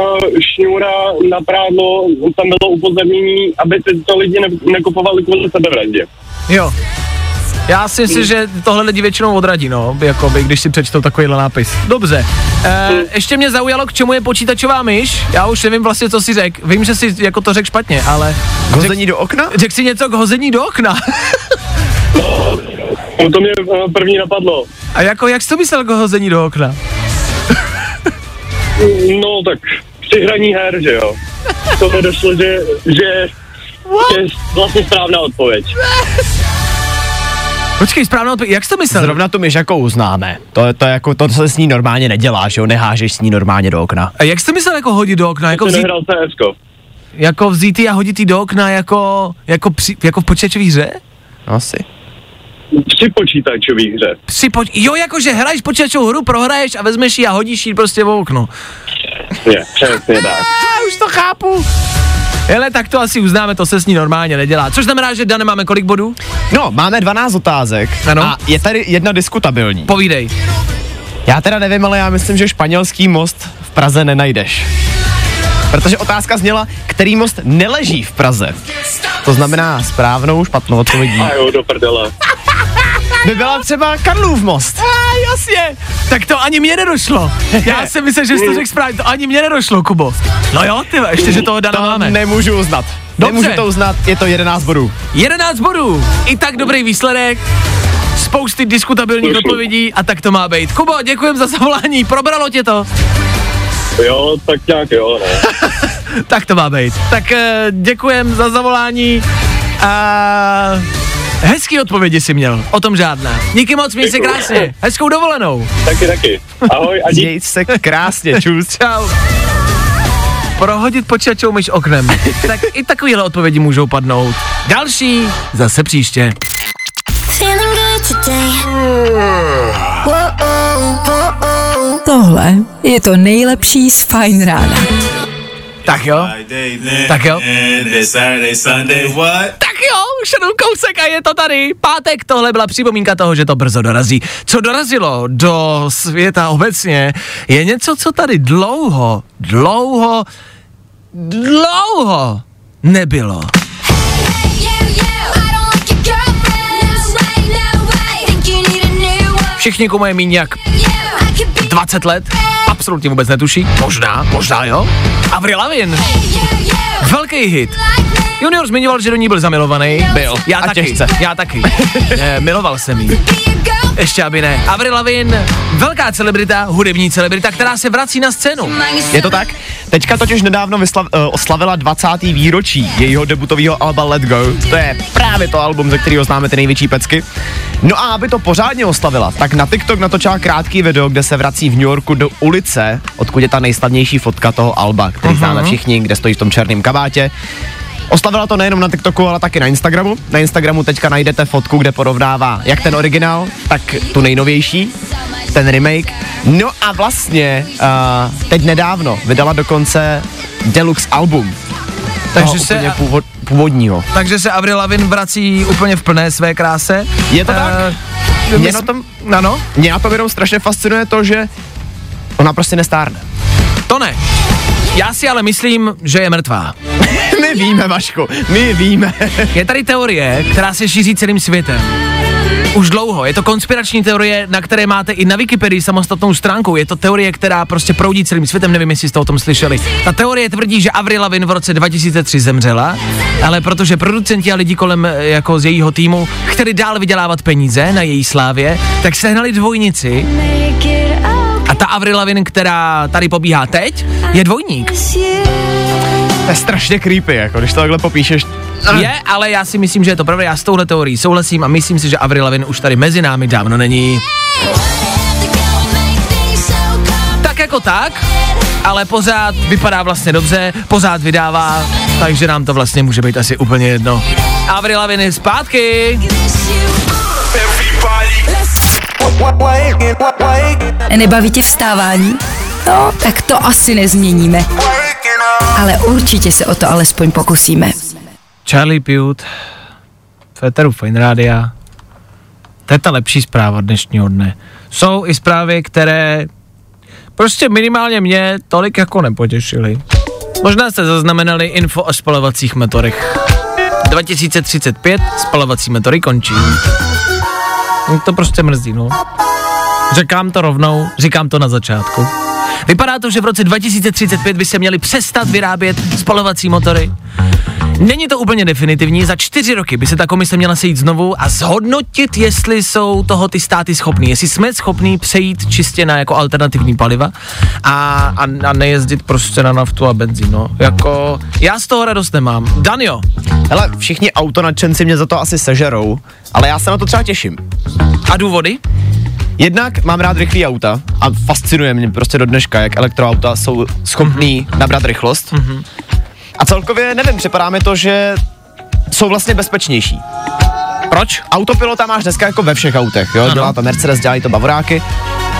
Speaker 9: šňůra na prádlo, tam bylo upozornění, aby si to lidi ne- nekupovali kvůli sebevraždě.
Speaker 1: Jo. Já si myslím, že tohle lidi většinou odradí, no, jakoby, když si přečtou takovýhle nápis. Dobře. E, ještě mě zaujalo, k čemu je počítačová myš. Já už nevím vlastně, co si řek. Vím, že si jako to řekl špatně, ale...
Speaker 3: Hození do okna?
Speaker 1: Řekl si něco k hození do okna.
Speaker 9: No to mě eh, první napadlo.
Speaker 1: A jako, jak jsi to myslel k hození do okna? [laughs]
Speaker 9: No tak při hraní her, že jo. To mi došlo, že, že, že je vlastně správná odpověď.
Speaker 1: Počkej, správnou odpověď. Jak jsi to myslel?
Speaker 3: Zrovna tu myš jako uznáme. To, to, jako, to se s ní normálně nedělá, že jo, nehážeš s ní normálně do okna.
Speaker 1: A jak jsi to myslel jako hodit do okna? Jako
Speaker 9: Jako
Speaker 1: vzít, jako vzít a hodit jí do okna jako, jako, při, jako v počítačové hře?
Speaker 3: Asi.
Speaker 9: Při počítačový hře.
Speaker 1: Při poč- jo, jakože hraješ počítačovou hru, prohraješ a vezmeš ji a hodíš ji prostě v okno.
Speaker 9: Je, přesně [laughs] tak.
Speaker 1: A už to chápu. Hele, tak to asi uznáme, to se s ní normálně nedělá. Což znamená, že Dane máme kolik bodů?
Speaker 3: No, máme 12 otázek
Speaker 1: Ano.
Speaker 3: a je tady jedna diskutabilní.
Speaker 1: Povídej.
Speaker 3: Já teda nevím, ale já myslím, že španělský most v Praze nenajdeš. Protože otázka zněla, který most neleží v Praze. To znamená správnou, špatnou odpovědí.
Speaker 9: A jo, do prdele. [laughs]
Speaker 3: By byla třeba Karlův most.
Speaker 1: A jasně, tak to ani mě nedošlo. Já jsem myslel, že jsi to řekl správně, to ani mě nedošlo, Kubo. No jo, ty, ještě, že toho Dana
Speaker 3: To
Speaker 1: máme.
Speaker 3: nemůžu uznat.
Speaker 1: Dobře.
Speaker 3: Nemůžu to uznat, je to 11 bodů.
Speaker 1: 11 bodů, i tak dobrý výsledek, spousty diskutabilních odpovědí a tak to má být. Kubo, děkujem za zavolání, probralo tě to.
Speaker 9: Jo, tak nějak jo, no. [laughs]
Speaker 1: Tak to má být. Tak eh, děkujem za zavolání a hezký odpovědi si měl, o tom žádná. Díky moc, měj se krásně, hezkou dovolenou.
Speaker 9: Taky, taky. Ahoj a díky.
Speaker 3: Měj se krásně, čus. [laughs]
Speaker 1: Čau. Prohodit počítačovou myš oknem. tak i takovéhle odpovědi můžou padnout. Další zase příště.
Speaker 2: Tohle je to nejlepší z Fine Rána.
Speaker 1: Tak jo, tak jo. Tak jo, už jenom kousek a je to tady. Pátek, tohle byla připomínka toho, že to brzo dorazí. Co dorazilo do světa obecně, je něco, co tady dlouho, dlouho, dlouho nebylo. Všichni, komu je míň jak 20 let, absolutně vůbec netuší. Možná, možná jo. Avril Lavigne, velký hit. Junior zmiňoval, že do ní byl zamilovaný. Byl. Já
Speaker 3: A
Speaker 1: taky.
Speaker 3: těžce.
Speaker 1: Já taky. [laughs] miloval jsem jí. Ještě aby ne. Avril Lavigne, velká celebrita, hudební celebrita, která se vrací na scénu.
Speaker 3: Je to tak? Teďka totiž nedávno vyslav, uh, oslavila 20. výročí jejího debutového alba Let Go. To je právě to album, ze kterého známe ty největší pecky. No a aby to pořádně oslavila, tak na TikTok natočila krátký video, kde se vrací v New Yorku do ulice, odkud je ta nejslavnější fotka toho alba, který známe všichni, kde stojí v tom černém kabátě. Oslavila to nejenom na TikToku, ale taky na Instagramu. Na Instagramu teďka najdete fotku, kde porovnává jak ten originál, tak tu nejnovější, ten remake. No a vlastně uh, teď nedávno vydala dokonce deluxe album.
Speaker 1: Takže se-
Speaker 3: původ, původního.
Speaker 1: Takže se Avril Lavigne vrací úplně v plné své kráse.
Speaker 3: Je to tak?
Speaker 1: Eh,
Speaker 3: Mě na tom-
Speaker 1: Ano,
Speaker 3: Mě na tom jenom strašně fascinuje to, že ona prostě nestárne.
Speaker 1: to ne. Já si ale myslím, že je mrtvá.
Speaker 3: My víme, Vašku, my víme.
Speaker 1: Je tady teorie, která se šíří celým světem. Už dlouho. Je to konspirační teorie, na které máte i na Wikipedii samostatnou stránku. Je to teorie, která prostě proudí celým světem, nevím, jestli jste o tom slyšeli. Ta teorie tvrdí, že Avril Lavigne v roce 2003 zemřela, ale protože producenti a lidi kolem eh, jako z jejího týmu chtěli dál vydělávat peníze na její slávě, tak sehnali dvojnici a ta Avril Lavigne, která tady pobíhá teď, je dvojník.
Speaker 3: To je strašně creepy, jako když to takhle popíšeš.
Speaker 1: Je, ale já si myslím, že je to pravda. Já s touhle teorií souhlasím a myslím si, že Avril Lavigne už tady mezi námi dávno není. Tak jako tak, ale pořád vypadá vlastně dobře, pořád vydává, takže nám to vlastně může být asi úplně jedno. Avril Lavigne je zpátky.
Speaker 2: Nebaví tě vstávání? No, tak to asi nezměníme. Ale určitě se o to alespoň pokusíme.
Speaker 1: Charlie Pute, Féteru Fine. To je ta lepší zpráva dnešního dne. Jsou i zprávy, které prostě minimálně mě tolik jako nepotěšily. Možná jste zaznamenali info o spalovacích motorech. 2035 spalovací motory končí. To prostě mrzí, no. Říkám to rovnou, říkám to na začátku. Vypadá to, že v roce 2035 by se měly přestat vyrábět spalovací motory. Není to úplně definitivní, za čtyři roky by se ta komise měla sejít znovu a zhodnotit, jestli jsou toho ty státy schopní, jestli jsme schopní přejít čistě na jako alternativní paliva a, a, a nejezdit prostě na naftu a benzín, no. Jako, já z toho radost nemám. Danio,
Speaker 3: Hele, všichni autonadšenci mě za to asi sežerou, ale já se na to třeba těším.
Speaker 1: a důvody?
Speaker 3: Jednak mám rád rychlý auta a fascinuje mě prostě do dneška, jak elektroauta jsou schopný mm-hmm. nabrat rychlost. Mm-hmm. A celkově, nevím, připadá mi to, že jsou vlastně bezpečnější.
Speaker 1: Proč?
Speaker 3: Autopilota máš dneska jako ve všech autech, jo?
Speaker 1: Ano.
Speaker 3: Dělá to Mercedes, dělají to Bavoráky.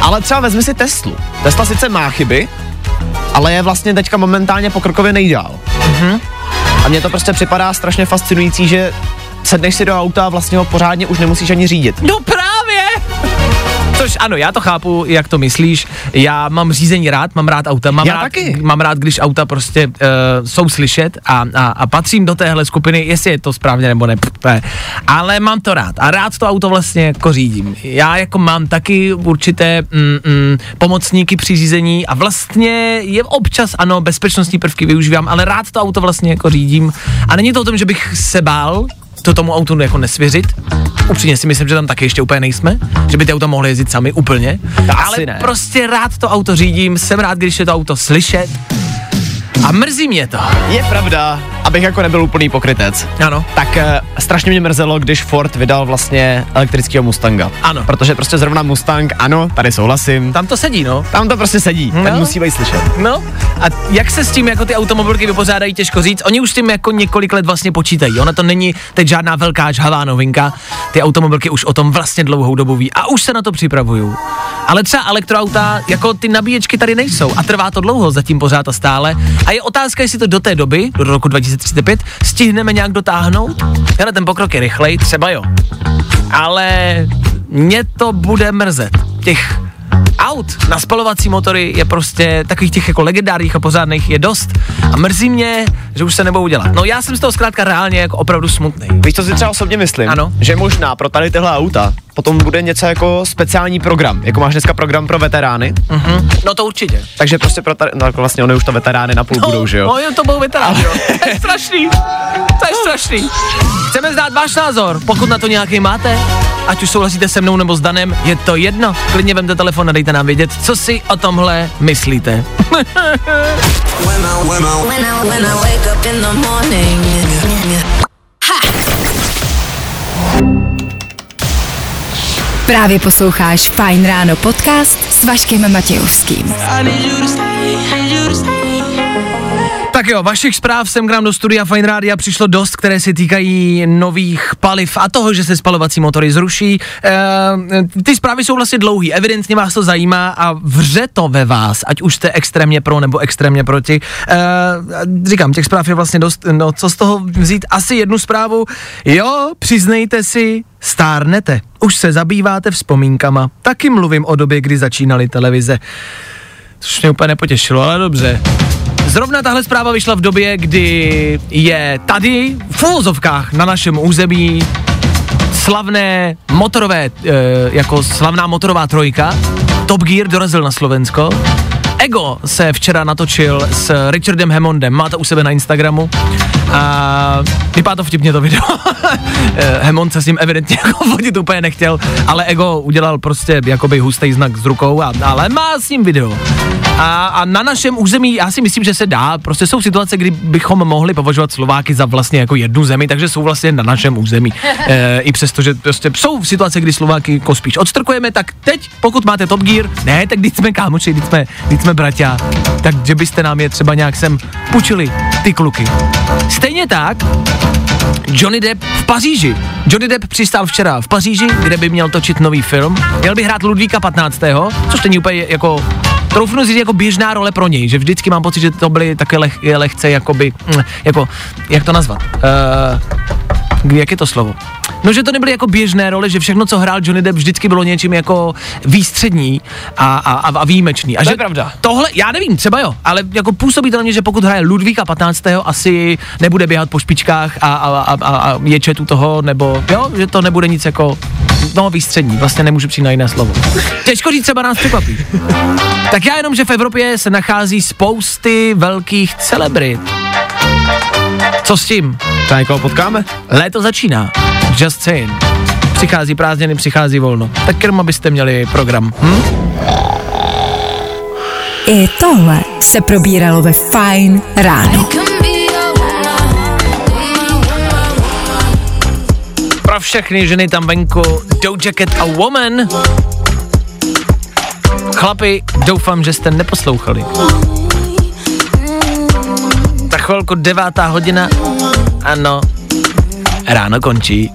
Speaker 3: Ale třeba vezmi si Teslu. Tesla sice má chyby, ale je vlastně teďka momentálně pokrokově nejdál.
Speaker 1: Mhm.
Speaker 3: A mně to prostě připadá strašně fascinující, že sedneš si do auta a vlastně ho pořádně už nemusíš ani řídit.
Speaker 1: No právě! Což ano, já to chápu, jak to myslíš. Já mám řízení rád, mám rád auta, mám,
Speaker 3: Já
Speaker 1: rád,
Speaker 3: taky.
Speaker 1: mám rád, když auta prostě uh, jsou slyšet a, a, a patřím do téhle skupiny, jestli je to správně nebo ne. Ale mám to rád a rád to auto vlastně jako řídím. Já jako mám taky určité mm, mm, pomocníky při řízení a vlastně je občas, ano, bezpečnostní prvky využívám, ale rád to auto vlastně jako řídím. A není to o tom, že bych se bál, to tomu autu jako nesvěřit. Upřímně si myslím, že tam taky ještě úplně nejsme, že by ty auta mohly jezdit sami úplně.
Speaker 3: To
Speaker 1: Ale
Speaker 3: ne.
Speaker 1: prostě rád to auto řídím, jsem rád, když je to auto slyšet. A mrzí mě to.
Speaker 3: Je pravda, abych jako nebyl úplný pokrytec.
Speaker 1: Ano.
Speaker 3: Tak uh, strašně mě mrzelo, když Ford vydal vlastně elektrického Mustanga.
Speaker 1: Ano.
Speaker 3: Protože prostě zrovna Mustang, ano, tady souhlasím.
Speaker 1: Tam to sedí, no.
Speaker 3: Tam to prostě sedí, no.
Speaker 1: No.
Speaker 3: ten musí být slyšet.
Speaker 1: No a jak se s tím jako ty automobilky vypořádají, těžko říct. Oni už s tím jako několik let vlastně počítají. Ona to není teď žádná velká žhavá novinka. Ty automobilky už o tom vlastně dlouhou dobu ví a už se na to připravují. Ale třeba elektroauta, jako ty nabíječky tady nejsou a trvá to dlouho zatím pořád a stále. A je otázka, jestli to do té doby, do roku 2035, stihneme nějak dotáhnout. Hele, ten pokrok je rychlej, třeba jo. Ale mě to bude mrzet. Těch aut na spalovací motory je prostě takových těch jako legendárních a pořádných je dost a mrzí mě, že už se nebudou dělat. No já jsem z toho zkrátka reálně jako opravdu smutný.
Speaker 3: Víš, co si třeba osobně myslím?
Speaker 1: Ano.
Speaker 3: Že možná pro tady tyhle auta potom bude něco jako speciální program, jako máš dneska program pro veterány,
Speaker 1: Mhm. No to určitě.
Speaker 3: takže prostě pro tady, no jako vlastně oni už to veterány na půl
Speaker 1: No,
Speaker 3: budou, že jo?
Speaker 1: No, jo, to budou veteráni, jo. To je strašný. To je strašný. Chceme znát váš názor, pokud na to nějaký máte, ať už souhlasíte se mnou nebo s Danem, je to jedno. Klidně vemte telefon a dejte nám vědět, co si o tomhle myslíte.
Speaker 4: When I, when I, when I wake up in the morning.
Speaker 2: Právě posloucháš Fajn ráno podcast s Vaškem Matějovským.
Speaker 1: Tak jo, vašich zpráv sem k nám do studia Fine Rádia přišlo dost, které se týkají nových paliv a toho, že se spalovací motory zruší. E, ty zprávy jsou vlastně dlouhý, evidentně vás to zajímá a vře to ve vás, ať už jste extrémně pro nebo extrémně proti. E, říkám, těch zpráv je vlastně dost, no co z toho vzít? Asi jednu zprávu. Jo, přiznejte si, stárnete. Už se zabýváte vzpomínkama. Taky mluvím o době, kdy začínaly televize. Což mě úplně nepotěšilo, ale dobře. Zrovna tahle zpráva vyšla v době, kdy je tady v uvozovkách na našem území slavné motorové, e, jako slavná motorová trojka. Top Gear dorazil na Slovensko. Ego se včera natočil s Richardem Hammondem, má to u sebe na Instagramu. A vypadá to vtipně to video. [laughs] Hammond se s ním evidentně [laughs] jako vodit úplně nechtěl, ale Ego udělal prostě jakoby hustý znak s rukou, a, ale má s ním video. A, a na našem území, já si myslím, že se dá, prostě jsou situace, kdy bychom mohli považovat Slováky za vlastně jako jednu zemi, takže jsou vlastně na našem území. [laughs] E, I přesto, že prostě jsou situace, kdy Slováky jako spíš odstrkujeme, tak teď, pokud máte Top Gear, ne, tak teď jsme kámoči, teď jsme, teď jsme bratia, tak že byste nám je třeba nějak sem půjčili, ty kluky. Stejně tak, Johnny Depp v Paříži. Johnny Depp přistál včera v Paříži, kde by měl točit nový film. Měl by hrát Ludvíka 15. což není úplně jako troufnu říct jako běžná role pro něj, že vždycky mám pocit, že to byly také leh, lehce jakoby, mm, jako, jak to nazvat, uh, Jak je to slovo? No, že to nebyly jako běžné role, že všechno, co hrál Johnny Depp, vždycky bylo něčím jako výstřední a, a, a, výjimečný. A
Speaker 3: To
Speaker 1: že
Speaker 3: je pravda.
Speaker 1: Tohle, já nevím, třeba jo, ale jako působí to na mě, že pokud hraje Ludvíka 15. asi nebude běhat po špičkách a, a, a, a, a ječet u toho, nebo jo, že to nebude nic jako, no výstřední, vlastně nemůžu přijít na jiné slovo. Těžko říct, třeba nás překvapí. Tak já jenom, že v Evropě se nachází spousty velkých celebrit. Co s tím?
Speaker 3: To někoho potkáme?
Speaker 1: Léto začíná. Just saying. Přichází prázdniny, přichází volno. Tak jenom abyste měli program. Hm?
Speaker 2: I tohle se probíralo ve Fine ráno.
Speaker 1: Pro všechny ženy tam venku Doja Cat a Woman. Chlapi, doufám, že jste neposlouchali. Chvilku devátá hodina. Ano, ráno končí.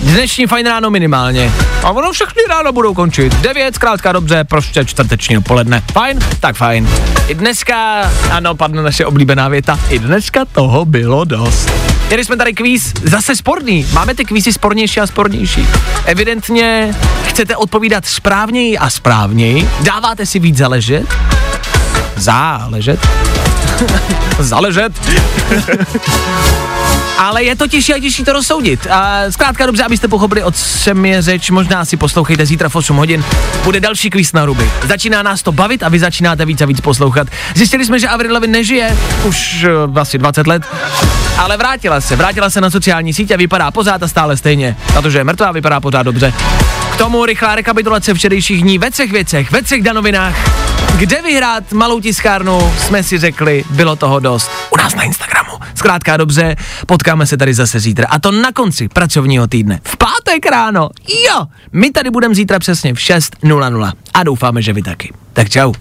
Speaker 1: Dnešní fajn ráno minimálně. A ono všechny ráno budou končit. Devět, zkrátka dobře, prostě čtvrteční dopoledne. Fajn? Tak fajn. I dneska, ano, padne naše oblíbená věta, i dneska toho bylo dost. Měli jsme tady kvíz, zase sporný. Máme ty kvízy spornější a spornější. Evidentně chcete odpovídat správněji a správněji. Dáváte si víc záležet. Záležet. [laughs] Záležet. [laughs] Ale je to těžší a těžší to rozsoudit. A zkrátka dobře, abyste pochopili, o čem je řeč, možná si poslouchejte zítra v 8 hodin. Bude další kvíz na ruby. Začíná nás to bavit a vy začínáte víc a víc poslouchat. Zjistili jsme, že Avril Lavigne nežije už uh, asi 20 let, ale vrátila se. Vrátila se na sociální sítě a vypadá pořád a stále stejně. Protože je mrtvá, vypadá pořád dobře. K tomu rychlá rekapitulace včerejších dní ve třech věcech, ve třech danovinách. Kde vyhrát malou tiskárnu, jsme si řekli, bylo toho dost. U nás na Instagramu. Zkrátka dobře, potkáme se tady zase zítra. A to na konci pracovního týdne. V pátek ráno. Jo, my tady budeme zítra přesně v 6.00. A doufáme, že vy taky. Tak čau.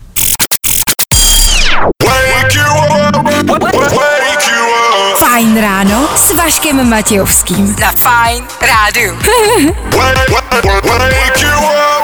Speaker 2: Fajn ráno s Vaškem Matějovským. Na Fajn rádu.
Speaker 7: Wake [laughs]